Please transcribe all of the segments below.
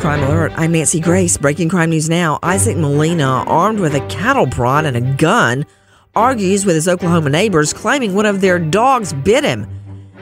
Crime Alert. I'm Nancy Grace. Breaking crime news now. Isaac Molina, armed with a cattle prod and a gun, argues with his Oklahoma neighbors, claiming one of their dogs bit him.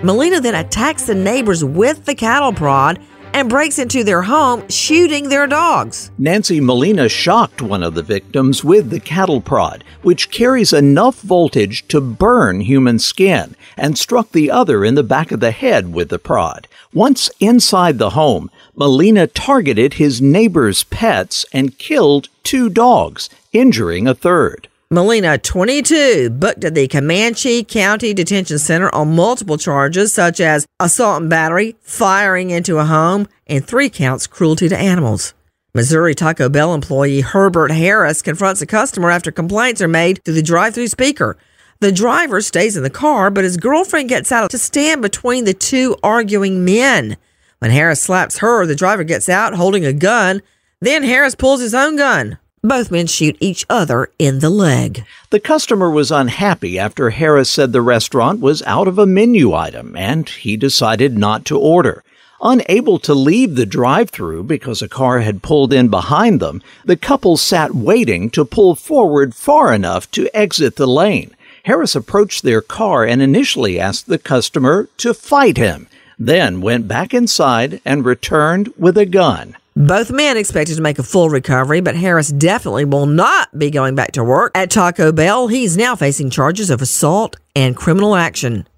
Molina then attacks the neighbors with the cattle prod and breaks into their home, shooting their dogs. Nancy Molina shocked one of the victims with the cattle prod, which carries enough voltage to burn human skin, and struck the other in the back of the head with the prod. Once inside the home, Molina targeted his neighbor's pets and killed two dogs, injuring a third. Molina, 22, booked at the Comanche County Detention Center on multiple charges such as assault and battery, firing into a home, and three counts cruelty to animals. Missouri Taco Bell employee Herbert Harris confronts a customer after complaints are made through the drive through speaker. The driver stays in the car, but his girlfriend gets out to stand between the two arguing men. When Harris slaps her, the driver gets out holding a gun. Then Harris pulls his own gun. Both men shoot each other in the leg. The customer was unhappy after Harris said the restaurant was out of a menu item and he decided not to order. Unable to leave the drive through because a car had pulled in behind them, the couple sat waiting to pull forward far enough to exit the lane. Harris approached their car and initially asked the customer to fight him then went back inside and returned with a gun. Both men expected to make a full recovery, but Harris definitely will not be going back to work at Taco Bell. He's now facing charges of assault and criminal action.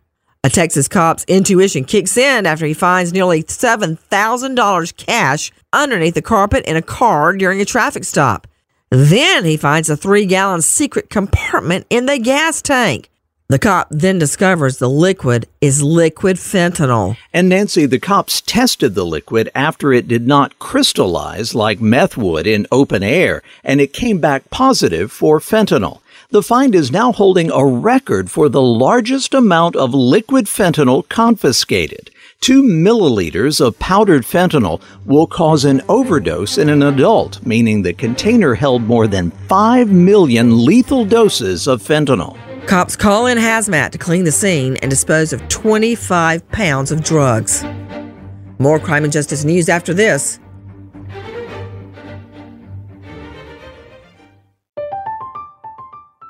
A Texas cop's intuition kicks in after he finds nearly $7,000 cash underneath the carpet in a car during a traffic stop. Then he finds a three gallon secret compartment in the gas tank. The cop then discovers the liquid is liquid fentanyl. And Nancy, the cops tested the liquid after it did not crystallize like meth would in open air, and it came back positive for fentanyl. The find is now holding a record for the largest amount of liquid fentanyl confiscated. Two milliliters of powdered fentanyl will cause an overdose in an adult, meaning the container held more than 5 million lethal doses of fentanyl. Cops call in hazmat to clean the scene and dispose of 25 pounds of drugs. More crime and justice news after this.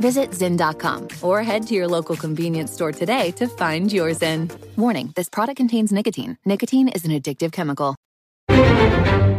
Visit Zyn.com or head to your local convenience store today to find your Zyn. Warning this product contains nicotine. Nicotine is an addictive chemical.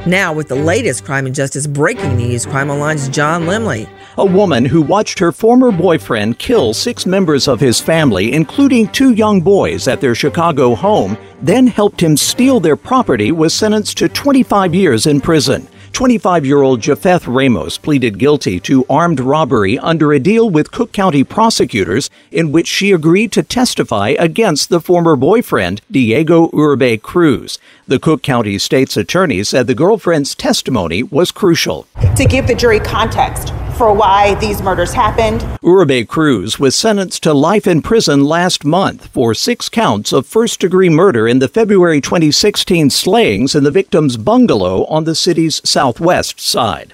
Now, with the latest crime and justice breaking news, Crime Online's John Limley. A woman who watched her former boyfriend kill six members of his family, including two young boys, at their Chicago home, then helped him steal their property, was sentenced to 25 years in prison. 25 year old Jafeth Ramos pleaded guilty to armed robbery under a deal with Cook County prosecutors in which she agreed to testify against the former boyfriend, Diego Uribe Cruz. The Cook County State's attorney said the girlfriend's testimony was crucial. To give the jury context for why these murders happened. Uribe Cruz was sentenced to life in prison last month for six counts of first degree murder in the February 2016 slayings in the victim's bungalow on the city's southwest side.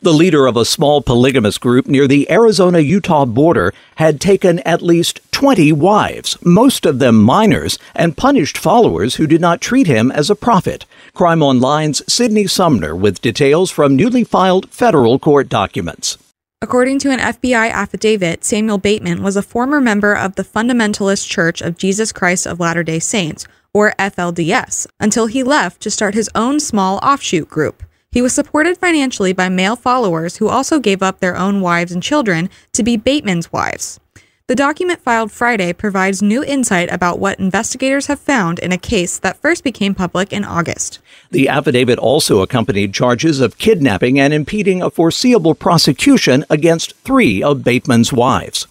The leader of a small polygamous group near the Arizona Utah border had taken at least 20 wives, most of them minors, and punished followers who did not treat him as a prophet. Crime Online's Sydney Sumner with details from newly filed federal court documents. According to an FBI affidavit, Samuel Bateman was a former member of the Fundamentalist Church of Jesus Christ of Latter day Saints, or FLDS, until he left to start his own small offshoot group. He was supported financially by male followers who also gave up their own wives and children to be Bateman's wives. The document filed Friday provides new insight about what investigators have found in a case that first became public in August. The affidavit also accompanied charges of kidnapping and impeding a foreseeable prosecution against three of Bateman's wives.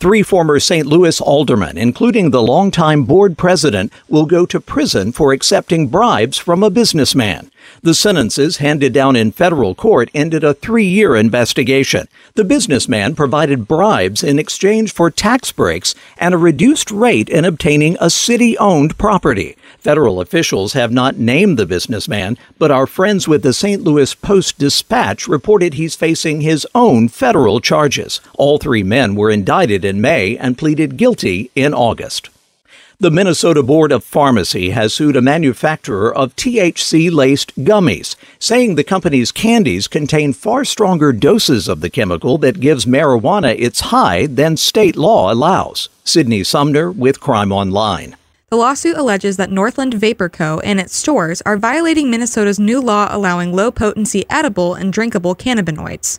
Three former St. Louis aldermen, including the longtime board president, will go to prison for accepting bribes from a businessman. The sentences handed down in federal court ended a three year investigation. The businessman provided bribes in exchange for tax breaks and a reduced rate in obtaining a city owned property. Federal officials have not named the businessman, but our friends with the St. Louis Post Dispatch reported he's facing his own federal charges. All three men were indicted in May and pleaded guilty in August. The Minnesota Board of Pharmacy has sued a manufacturer of THC laced gummies, saying the company's candies contain far stronger doses of the chemical that gives marijuana its high than state law allows. Sydney Sumner with Crime Online. The lawsuit alleges that Northland Vapor Co. and its stores are violating Minnesota's new law allowing low potency edible and drinkable cannabinoids.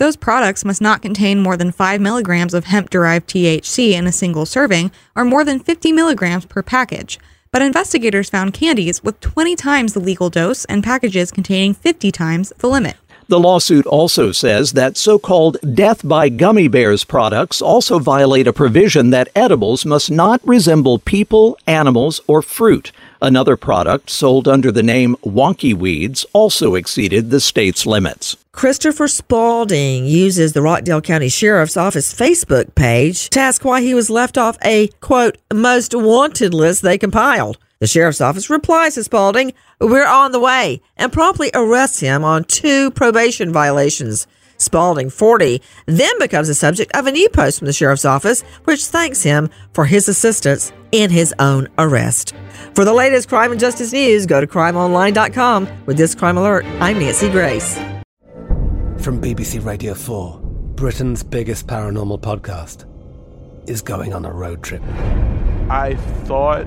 Those products must not contain more than 5 milligrams of hemp derived THC in a single serving or more than 50 milligrams per package. But investigators found candies with 20 times the legal dose and packages containing 50 times the limit. The lawsuit also says that so called death by gummy bears products also violate a provision that edibles must not resemble people, animals, or fruit. Another product sold under the name Wonky Weeds also exceeded the state's limits. Christopher Spalding uses the Rockdale County Sheriff's Office Facebook page to ask why he was left off a quote most wanted list they compiled. The sheriff's office replies to Spalding, "We're on the way," and promptly arrests him on two probation violations. Spalding, 40, then becomes the subject of a new post from the sheriff's office, which thanks him for his assistance in his own arrest. For the latest crime and justice news, go to crimeonline.com. With this crime alert, I'm Nancy Grace. From BBC Radio 4, Britain's biggest paranormal podcast is going on a road trip. I thought